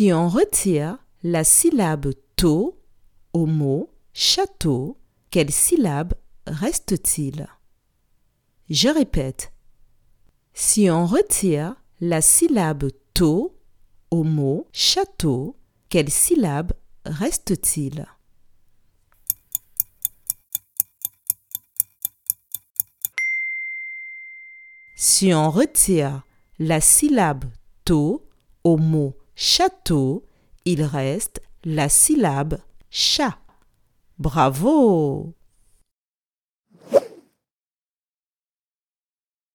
Si on retire la syllabe to au mot château, quelle syllabe reste-t-il? Je répète. Si on retire la syllabe to au mot château, quelle syllabe reste-t-il? Si on retire la syllabe to au mot château, il reste la syllabe chat. Bravo